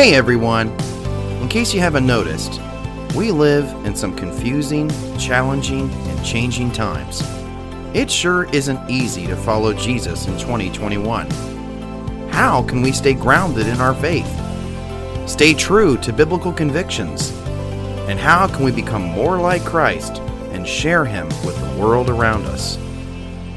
Hey everyone! In case you haven't noticed, we live in some confusing, challenging, and changing times. It sure isn't easy to follow Jesus in 2021. How can we stay grounded in our faith? Stay true to biblical convictions? And how can we become more like Christ and share Him with the world around us?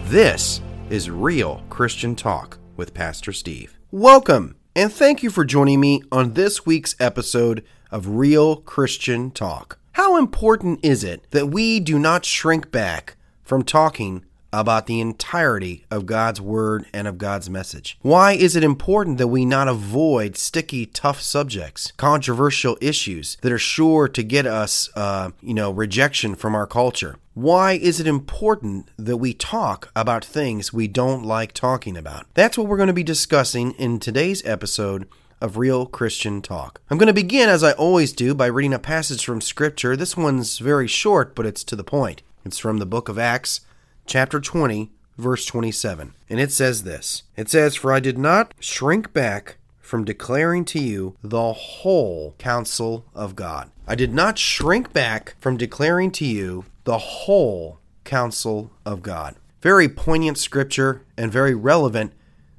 This is Real Christian Talk with Pastor Steve. Welcome! And thank you for joining me on this week's episode of Real Christian Talk. How important is it that we do not shrink back from talking about the entirety of God's Word and of God's message? Why is it important that we not avoid sticky, tough subjects, controversial issues that are sure to get us, uh, you know, rejection from our culture? Why is it important that we talk about things we don't like talking about? That's what we're going to be discussing in today's episode of Real Christian Talk. I'm going to begin, as I always do, by reading a passage from Scripture. This one's very short, but it's to the point. It's from the book of Acts, chapter 20, verse 27. And it says this It says, For I did not shrink back from declaring to you the whole counsel of God. I did not shrink back from declaring to you the whole counsel of God. Very poignant scripture and very relevant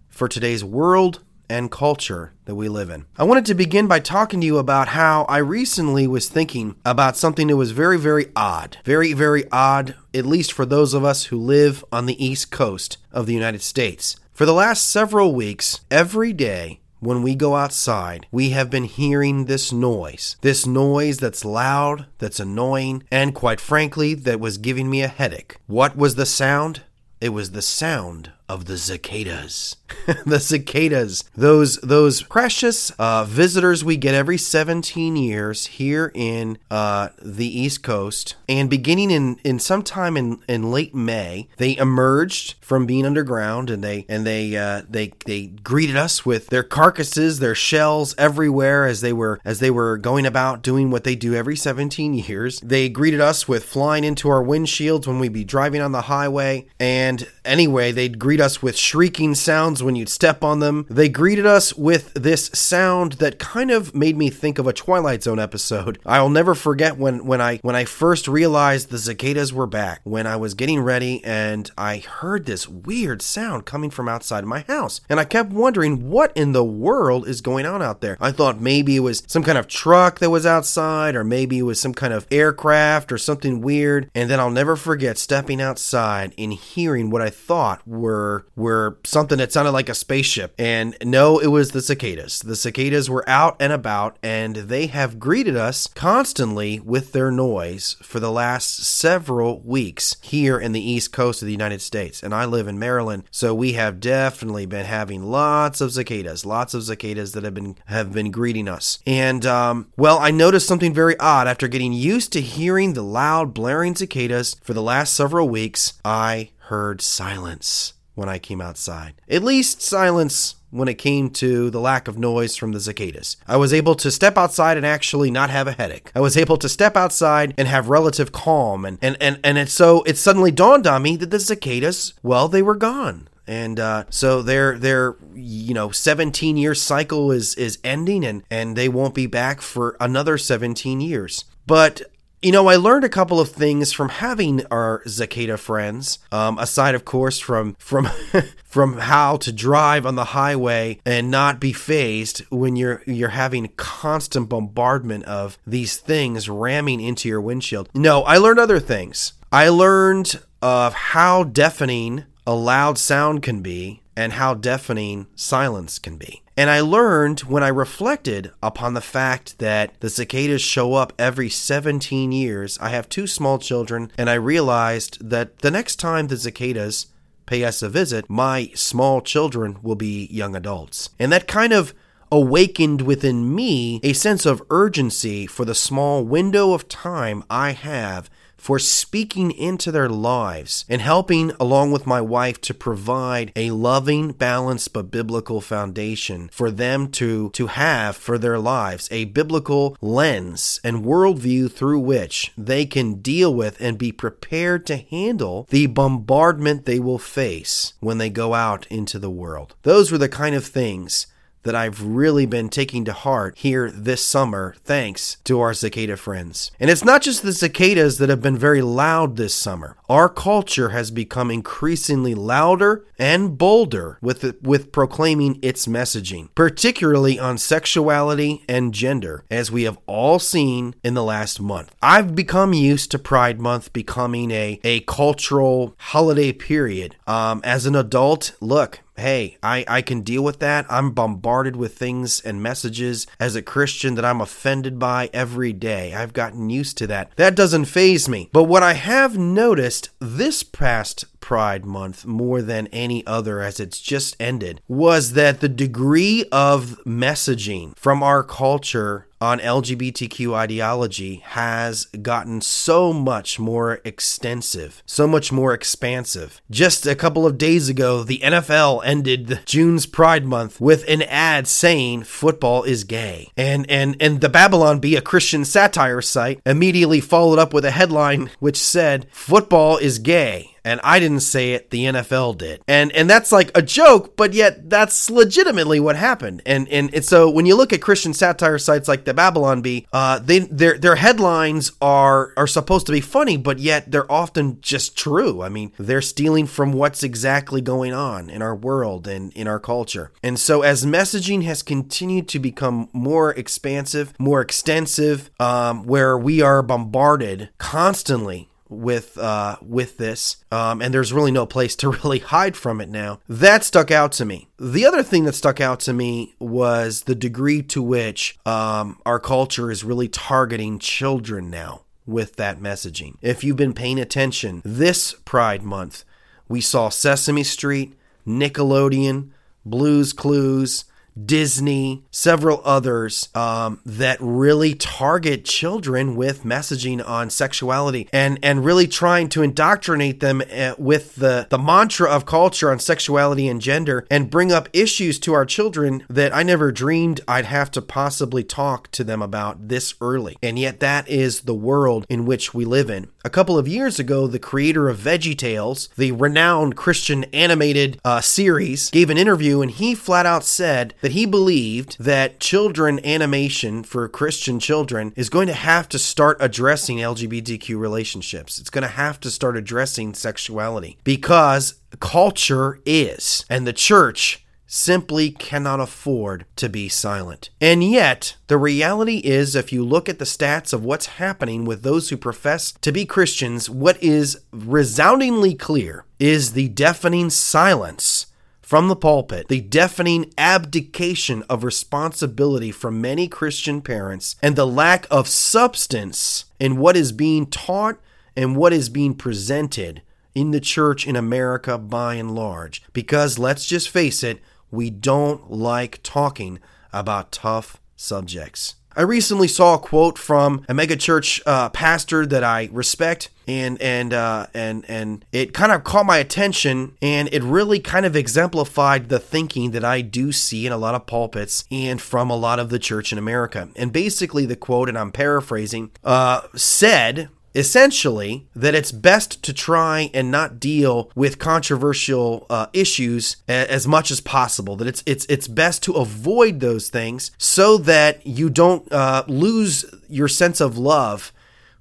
for today's world and culture that we live in. I wanted to begin by talking to you about how I recently was thinking about something that was very, very odd. Very, very odd, at least for those of us who live on the East Coast of the United States. For the last several weeks, every day, when we go outside, we have been hearing this noise. This noise that's loud, that's annoying, and quite frankly, that was giving me a headache. What was the sound? It was the sound of the cicadas. the cicadas, those those precious uh, visitors we get every 17 years here in uh, the East Coast, and beginning in in sometime in, in late May, they emerged from being underground, and they and they uh, they they greeted us with their carcasses, their shells everywhere as they were as they were going about doing what they do every 17 years. They greeted us with flying into our windshields when we'd be driving on the highway, and anyway, they'd greet us with shrieking sounds when you'd step on them. They greeted us with this sound that kind of made me think of a Twilight Zone episode. I'll never forget when when I when I first realized the cicadas were back. When I was getting ready and I heard this weird sound coming from outside my house. And I kept wondering what in the world is going on out there. I thought maybe it was some kind of truck that was outside or maybe it was some kind of aircraft or something weird. And then I'll never forget stepping outside and hearing what I thought were were something that sounded like a spaceship. And no, it was the cicadas. The cicadas were out and about, and they have greeted us constantly with their noise for the last several weeks here in the east coast of the United States. And I live in Maryland, so we have definitely been having lots of cicadas, lots of cicadas that have been have been greeting us. And um, well, I noticed something very odd after getting used to hearing the loud blaring cicadas for the last several weeks. I heard silence when I came outside. At least silence when it came to the lack of noise from the cicadas. I was able to step outside and actually not have a headache. I was able to step outside and have relative calm and and and, and it, so it suddenly dawned on me that the cicadas, well, they were gone and uh, so their their you know 17 year cycle is is ending and and they won't be back for another 17 years but you know, I learned a couple of things from having our cicada friends. Um, aside, of course, from from from how to drive on the highway and not be phased when you're you're having constant bombardment of these things ramming into your windshield. No, I learned other things. I learned of how deafening a loud sound can be and how deafening silence can be. And I learned when I reflected upon the fact that the cicadas show up every 17 years. I have two small children, and I realized that the next time the cicadas pay us a visit, my small children will be young adults. And that kind of awakened within me a sense of urgency for the small window of time I have for speaking into their lives and helping, along with my wife, to provide a loving, balanced, but biblical foundation for them to, to have for their lives, a biblical lens and worldview through which they can deal with and be prepared to handle the bombardment they will face when they go out into the world. Those were the kind of things that I've really been taking to heart here this summer, thanks to our cicada friends. And it's not just the cicadas that have been very loud this summer. Our culture has become increasingly louder and bolder with it, with proclaiming its messaging, particularly on sexuality and gender, as we have all seen in the last month. I've become used to Pride Month becoming a, a cultural holiday period. Um, as an adult, look, hey, I, I can deal with that. I'm bombarded with things and messages as a Christian that I'm offended by every day. I've gotten used to that. That doesn't phase me. But what I have noticed this past Pride Month more than any other as it's just ended was that the degree of messaging from our culture on LGBTQ ideology has gotten so much more extensive, so much more expansive. Just a couple of days ago, the NFL ended June's Pride Month with an ad saying football is gay. And and and the Babylon Bee, a Christian satire site, immediately followed up with a headline which said football is gay and I didn't say it, the NFL did. And and that's like a joke, but yet that's legitimately what happened. And and, and so when you look at Christian satire sites like the Babylon Bee, uh, they their their headlines are are supposed to be funny, but yet they're often just true. I mean, they're stealing from what's exactly going on in our world and in our culture. And so as messaging has continued to become more expansive, more extensive, um, where we are bombarded constantly with uh, with this, um, and there's really no place to really hide from it now. That stuck out to me. The other thing that stuck out to me was the degree to which um, our culture is really targeting children now with that messaging. If you've been paying attention, this Pride Month, we saw Sesame Street, Nickelodeon, Blues Clues. Disney, several others um, that really target children with messaging on sexuality and and really trying to indoctrinate them uh, with the the mantra of culture on sexuality and gender and bring up issues to our children that I never dreamed I'd have to possibly talk to them about this early. And yet that is the world in which we live in. A couple of years ago, the creator of Veggie Tales, the renowned Christian animated uh, series, gave an interview and he flat out said that he believed that children animation for Christian children is going to have to start addressing LGBTQ relationships. It's going to have to start addressing sexuality because culture is, and the church simply cannot afford to be silent. And yet, the reality is, if you look at the stats of what's happening with those who profess to be Christians, what is resoundingly clear is the deafening silence from the pulpit, the deafening abdication of responsibility from many Christian parents, and the lack of substance in what is being taught and what is being presented in the church in America by and large. Because let's just face it, we don't like talking about tough subjects. I recently saw a quote from a megachurch uh, pastor that I respect, and and uh, and and it kind of caught my attention, and it really kind of exemplified the thinking that I do see in a lot of pulpits and from a lot of the church in America. And basically, the quote, and I'm paraphrasing, uh, said essentially that it's best to try and not deal with controversial uh, issues a- as much as possible that it's it's it's best to avoid those things so that you don't uh, lose your sense of love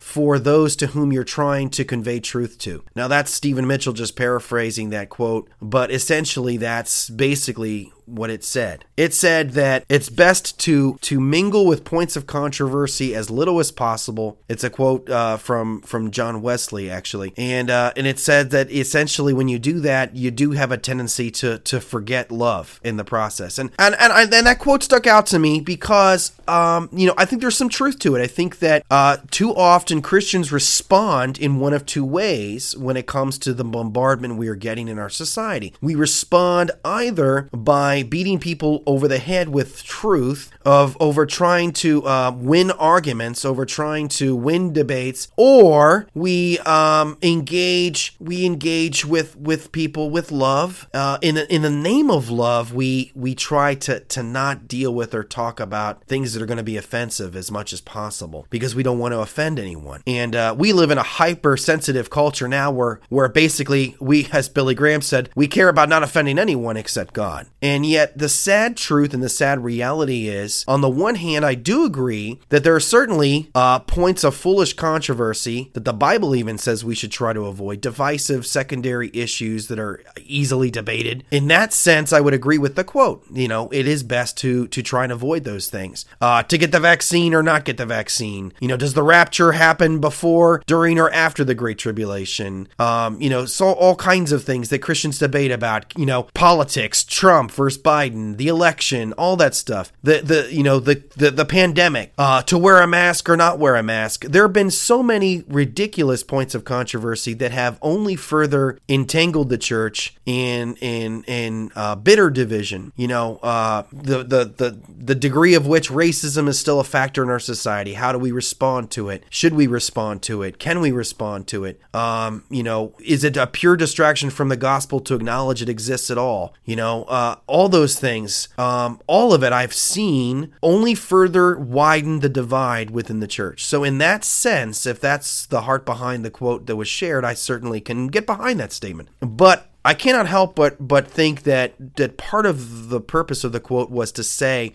for those to whom you're trying to convey truth to. Now, that's Stephen Mitchell just paraphrasing that quote, but essentially that's basically what it said. It said that it's best to to mingle with points of controversy as little as possible. It's a quote uh, from from John Wesley actually, and uh, and it said that essentially when you do that, you do have a tendency to to forget love in the process. And and and, I, and that quote stuck out to me because um, you know I think there's some truth to it. I think that uh, too often Christians respond in one of two ways when it comes to the bombardment we are getting in our society. We respond either by by beating people over the head with truth, of over trying to uh, win arguments, over trying to win debates, or we um, engage we engage with with people with love. Uh, in in the name of love, we we try to to not deal with or talk about things that are going to be offensive as much as possible because we don't want to offend anyone. And uh, we live in a hypersensitive culture now, where where basically we, as Billy Graham said, we care about not offending anyone except God. And And yet, the sad truth and the sad reality is, on the one hand, I do agree that there are certainly uh, points of foolish controversy that the Bible even says we should try to avoid, divisive secondary issues that are easily debated. In that sense, I would agree with the quote. You know, it is best to to try and avoid those things. Uh, to get the vaccine or not get the vaccine. You know, does the rapture happen before, during, or after the Great Tribulation? Um, you know, so all kinds of things that Christians debate about. You know, politics, Trump versus Biden, the election, all that stuff. The the you know the the, the pandemic. Uh, to wear a mask or not wear a mask. There have been so many ridiculous points of controversy that have only further entangled the church in in in uh, bitter division. You know, uh, the the the the degree of which racism is still a factor in our society. How do we respond to it? Should we respond to it? Can we respond to it? Um, you know, is it a pure distraction from the gospel to acknowledge it exists at all? You know, uh, all those things, um, all of it I've seen only further widen the divide within the church. So, in that sense, if that's the heart behind the quote that was shared, I certainly can get behind that statement. But I cannot help but but think that that part of the purpose of the quote was to say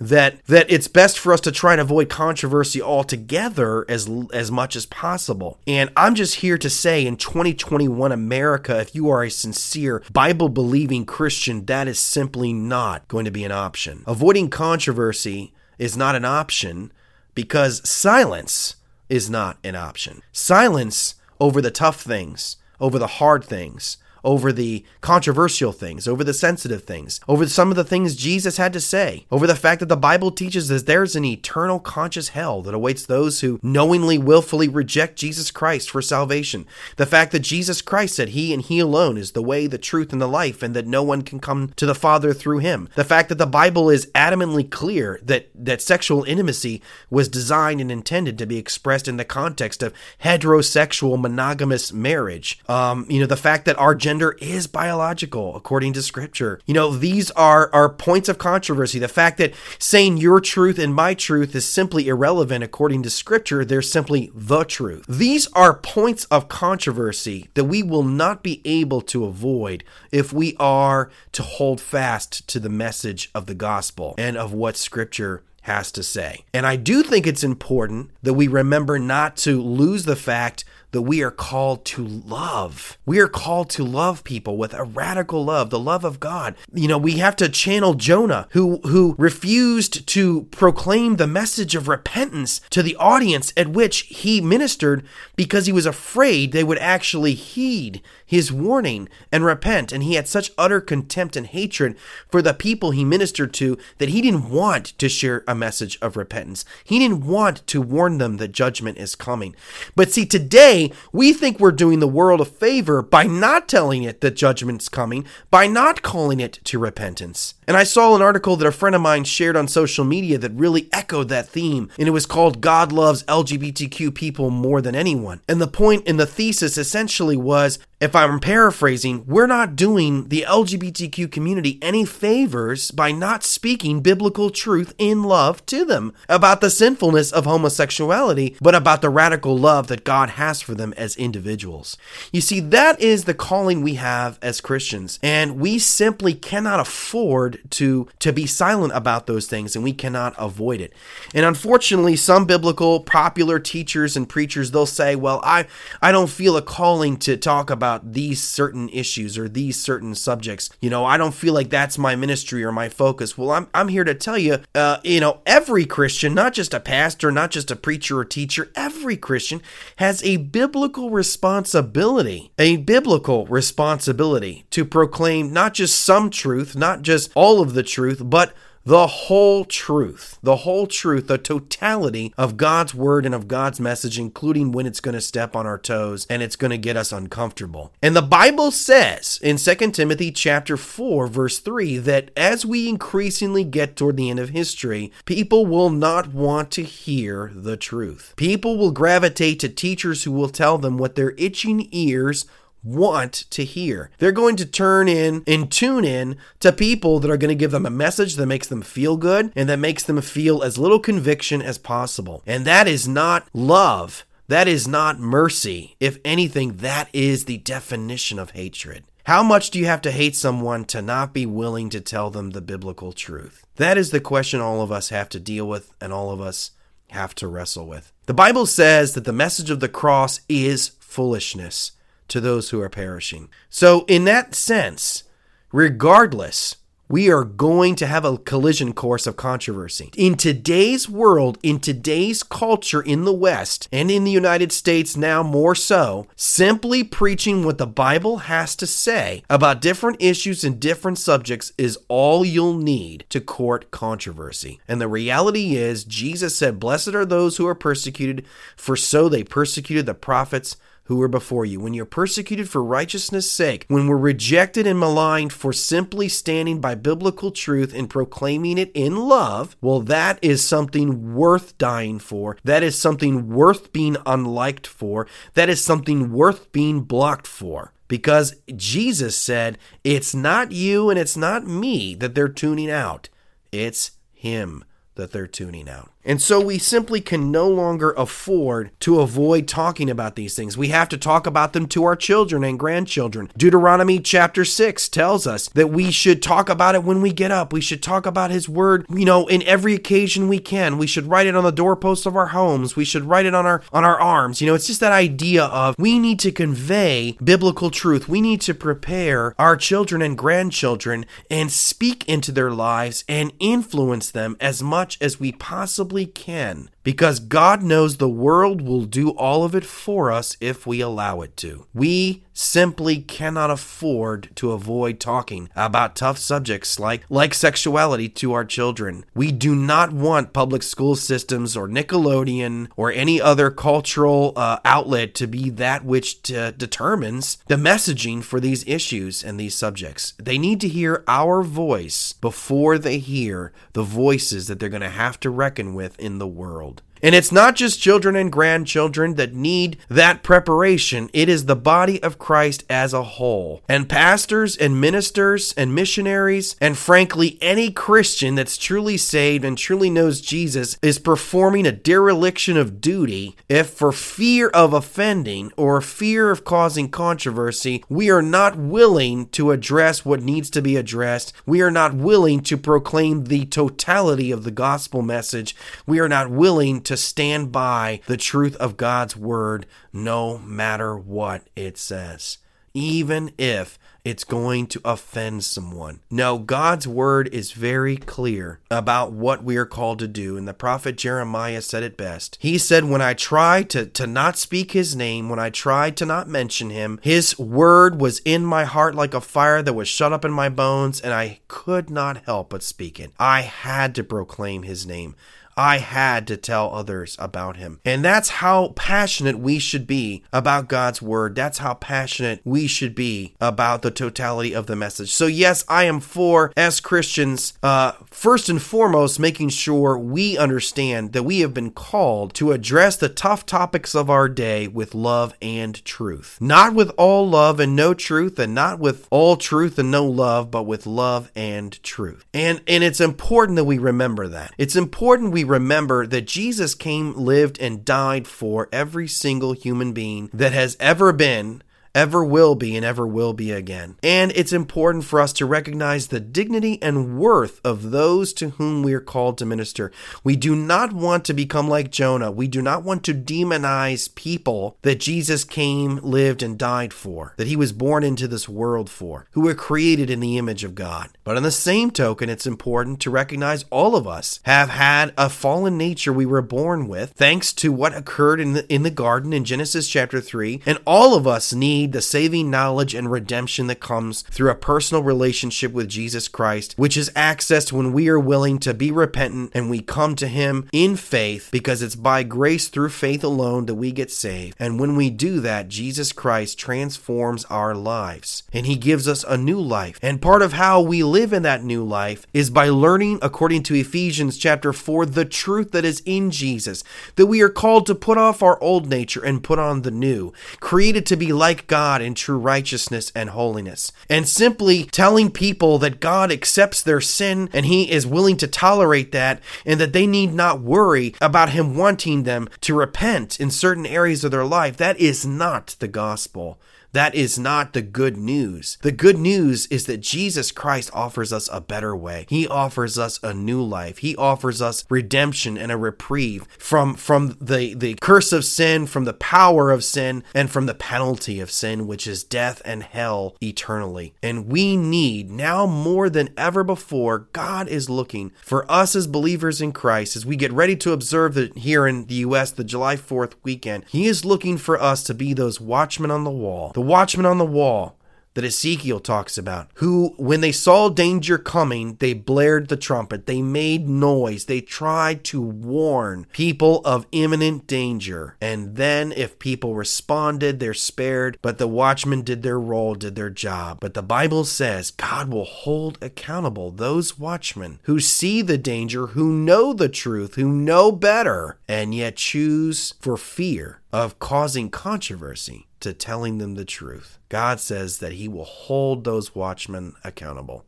that that it's best for us to try and avoid controversy altogether as as much as possible. And I'm just here to say in 2021 America, if you are a sincere Bible believing Christian, that is simply not going to be an option. Avoiding controversy is not an option because silence is not an option. Silence over the tough things, over the hard things over the controversial things, over the sensitive things, over some of the things Jesus had to say, over the fact that the Bible teaches that there's an eternal conscious hell that awaits those who knowingly, willfully reject Jesus Christ for salvation. The fact that Jesus Christ said he and he alone is the way, the truth, and the life, and that no one can come to the Father through him. The fact that the Bible is adamantly clear that, that sexual intimacy was designed and intended to be expressed in the context of heterosexual monogamous marriage. Um, you know, the fact that our gender is biological according to scripture. You know, these are are points of controversy. The fact that saying your truth and my truth is simply irrelevant according to scripture, they're simply the truth. These are points of controversy that we will not be able to avoid if we are to hold fast to the message of the gospel and of what scripture has to say. And I do think it's important that we remember not to lose the fact that we are called to love. We are called to love people with a radical love, the love of God. You know, we have to channel Jonah who who refused to proclaim the message of repentance to the audience at which he ministered because he was afraid they would actually heed his warning and repent. And he had such utter contempt and hatred for the people he ministered to that he didn't want to share a message of repentance. He didn't want to warn them that judgment is coming. But see, today we think we're doing the world a favor by not telling it that judgment's coming, by not calling it to repentance. And I saw an article that a friend of mine shared on social media that really echoed that theme, and it was called God Loves LGBTQ People More Than Anyone. And the point in the thesis essentially was if I'm paraphrasing, we're not doing the LGBTQ community any favors by not speaking biblical truth in love to them about the sinfulness of homosexuality, but about the radical love that God has for them as individuals. You see, that is the calling we have as Christians, and we simply cannot afford to, to be silent about those things, and we cannot avoid it. And unfortunately, some biblical popular teachers and preachers, they'll say, well, I, I don't feel a calling to talk about about these certain issues or these certain subjects. You know, I don't feel like that's my ministry or my focus. Well, I'm, I'm here to tell you, uh, you know, every Christian, not just a pastor, not just a preacher or teacher, every Christian has a biblical responsibility, a biblical responsibility to proclaim not just some truth, not just all of the truth, but the whole truth, the whole truth, the totality of God's word and of God's message, including when it's going to step on our toes and it's going to get us uncomfortable. And the Bible says in 2 Timothy chapter 4 verse 3 that as we increasingly get toward the end of history, people will not want to hear the truth. People will gravitate to teachers who will tell them what their itching ears want to hear. They're going to turn in and tune in to people that are going to give them a message that makes them feel good and that makes them feel as little conviction as possible. And that is not love. That is not mercy. If anything, that is the definition of hatred. How much do you have to hate someone to not be willing to tell them the biblical truth? That is the question all of us have to deal with and all of us have to wrestle with. The Bible says that the message of the cross is foolishness to those who are perishing. So, in that sense, regardless we are going to have a collision course of controversy. In today's world, in today's culture in the West, and in the United States now more so, simply preaching what the Bible has to say about different issues and different subjects is all you'll need to court controversy. And the reality is, Jesus said, Blessed are those who are persecuted, for so they persecuted the prophets who were before you, when you're persecuted for righteousness' sake, when we're rejected and maligned for simply standing by biblical truth and proclaiming it in love, well, that is something worth dying for. That is something worth being unliked for. That is something worth being blocked for. Because Jesus said, it's not you and it's not me that they're tuning out, it's Him that they're tuning out. And so we simply can no longer afford to avoid talking about these things. We have to talk about them to our children and grandchildren. Deuteronomy chapter 6 tells us that we should talk about it when we get up. We should talk about his word, you know, in every occasion we can. We should write it on the doorposts of our homes. We should write it on our on our arms. You know, it's just that idea of we need to convey biblical truth. We need to prepare our children and grandchildren and speak into their lives and influence them as much as we possibly can because God knows the world will do all of it for us if we allow it to. We simply cannot afford to avoid talking about tough subjects like like sexuality to our children. We do not want public school systems or Nickelodeon or any other cultural uh, outlet to be that which t- determines the messaging for these issues and these subjects. They need to hear our voice before they hear the voices that they're going to have to reckon with in the world. And it's not just children and grandchildren that need that preparation, it is the body of Christ as a whole. And pastors and ministers and missionaries, and frankly, any Christian that's truly saved and truly knows Jesus is performing a dereliction of duty if, for fear of offending or fear of causing controversy, we are not willing to address what needs to be addressed. We are not willing to proclaim the totality of the gospel message. We are not willing to stand by the truth of God's word no matter what it says, even if it's going to offend someone. No, God's word is very clear about what we are called to do, and the prophet Jeremiah said it best. He said, When I tried to, to not speak his name, when I tried to not mention him, his word was in my heart like a fire that was shut up in my bones, and I could not help but speak it. I had to proclaim his name. I had to tell others about him. And that's how passionate we should be about God's word. That's how passionate we should be about the totality of the message. So, yes, I am for, as Christians, uh, first and foremost, making sure we understand that we have been called to address the tough topics of our day with love and truth. Not with all love and no truth, and not with all truth and no love, but with love and truth. And, and it's important that we remember that. It's important we remember that Jesus came, lived, and died for every single human being that has ever been ever will be, and ever will be again. And it's important for us to recognize the dignity and worth of those to whom we are called to minister. We do not want to become like Jonah. We do not want to demonize people that Jesus came, lived, and died for, that he was born into this world for, who were created in the image of God. But on the same token, it's important to recognize all of us have had a fallen nature we were born with, thanks to what occurred in the, in the garden in Genesis chapter 3, and all of us need need the saving knowledge and redemption that comes through a personal relationship with Jesus Christ, which is accessed when we are willing to be repentant and we come to Him in faith because it's by grace through faith alone that we get saved. And when we do that, Jesus Christ transforms our lives and He gives us a new life. And part of how we live in that new life is by learning, according to Ephesians chapter 4, the truth that is in Jesus, that we are called to put off our old nature and put on the new, created to be like God in true righteousness and holiness. And simply telling people that God accepts their sin and He is willing to tolerate that and that they need not worry about Him wanting them to repent in certain areas of their life, that is not the gospel. That is not the good news. The good news is that Jesus Christ offers us a better way. He offers us a new life. He offers us redemption and a reprieve from from the the curse of sin, from the power of sin, and from the penalty of sin, which is death and hell eternally. And we need now more than ever before, God is looking for us as believers in Christ as we get ready to observe that here in the US the July 4th weekend. He is looking for us to be those watchmen on the wall the watchman on the wall that Ezekiel talks about, who, when they saw danger coming, they blared the trumpet, they made noise, they tried to warn people of imminent danger. And then, if people responded, they're spared, but the watchmen did their role, did their job. But the Bible says God will hold accountable those watchmen who see the danger, who know the truth, who know better, and yet choose for fear of causing controversy to telling them the truth. God says that He will hold those watchmen accountable.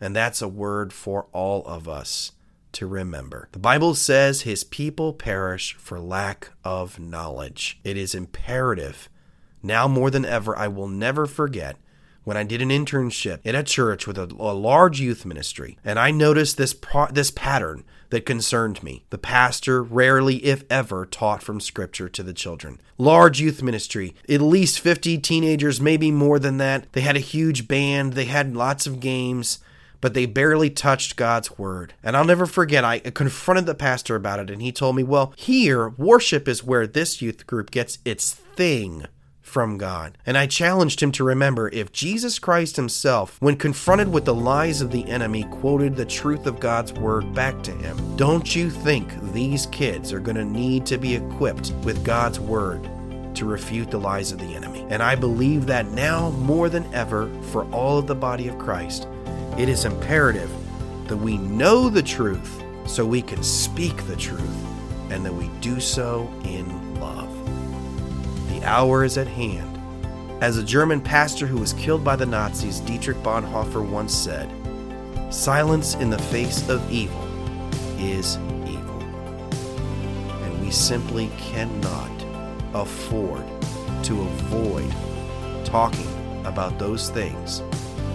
And that's a word for all of us to remember. The Bible says His people perish for lack of knowledge. It is imperative. Now more than ever, I will never forget when I did an internship at a church with a, a large youth ministry, and I noticed this pro- this pattern that concerned me. The pastor rarely, if ever, taught from Scripture to the children. Large youth ministry, at least 50 teenagers, maybe more than that. They had a huge band, they had lots of games but they barely touched God's word. And I'll never forget, I confronted the pastor about it, and he told me, Well, here, worship is where this youth group gets its thing from God. And I challenged him to remember if Jesus Christ himself, when confronted with the lies of the enemy, quoted the truth of God's word back to him, don't you think these kids are going to need to be equipped with God's word to refute the lies of the enemy? And I believe that now more than ever for all of the body of Christ, it is imperative that we know the truth so we can speak the truth and that we do so in hour is at hand. As a German pastor who was killed by the Nazis, Dietrich Bonhoeffer once said, Silence in the face of evil is evil. And we simply cannot afford to avoid talking about those things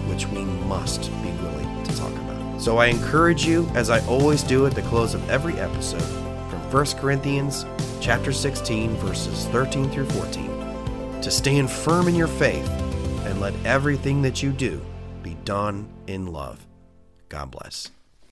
which we must be willing to talk about. So I encourage you, as I always do at the close of every episode, from 1 Corinthians chapter 16, verses 13 through 14, to stand firm in your faith and let everything that you do be done in love. God bless.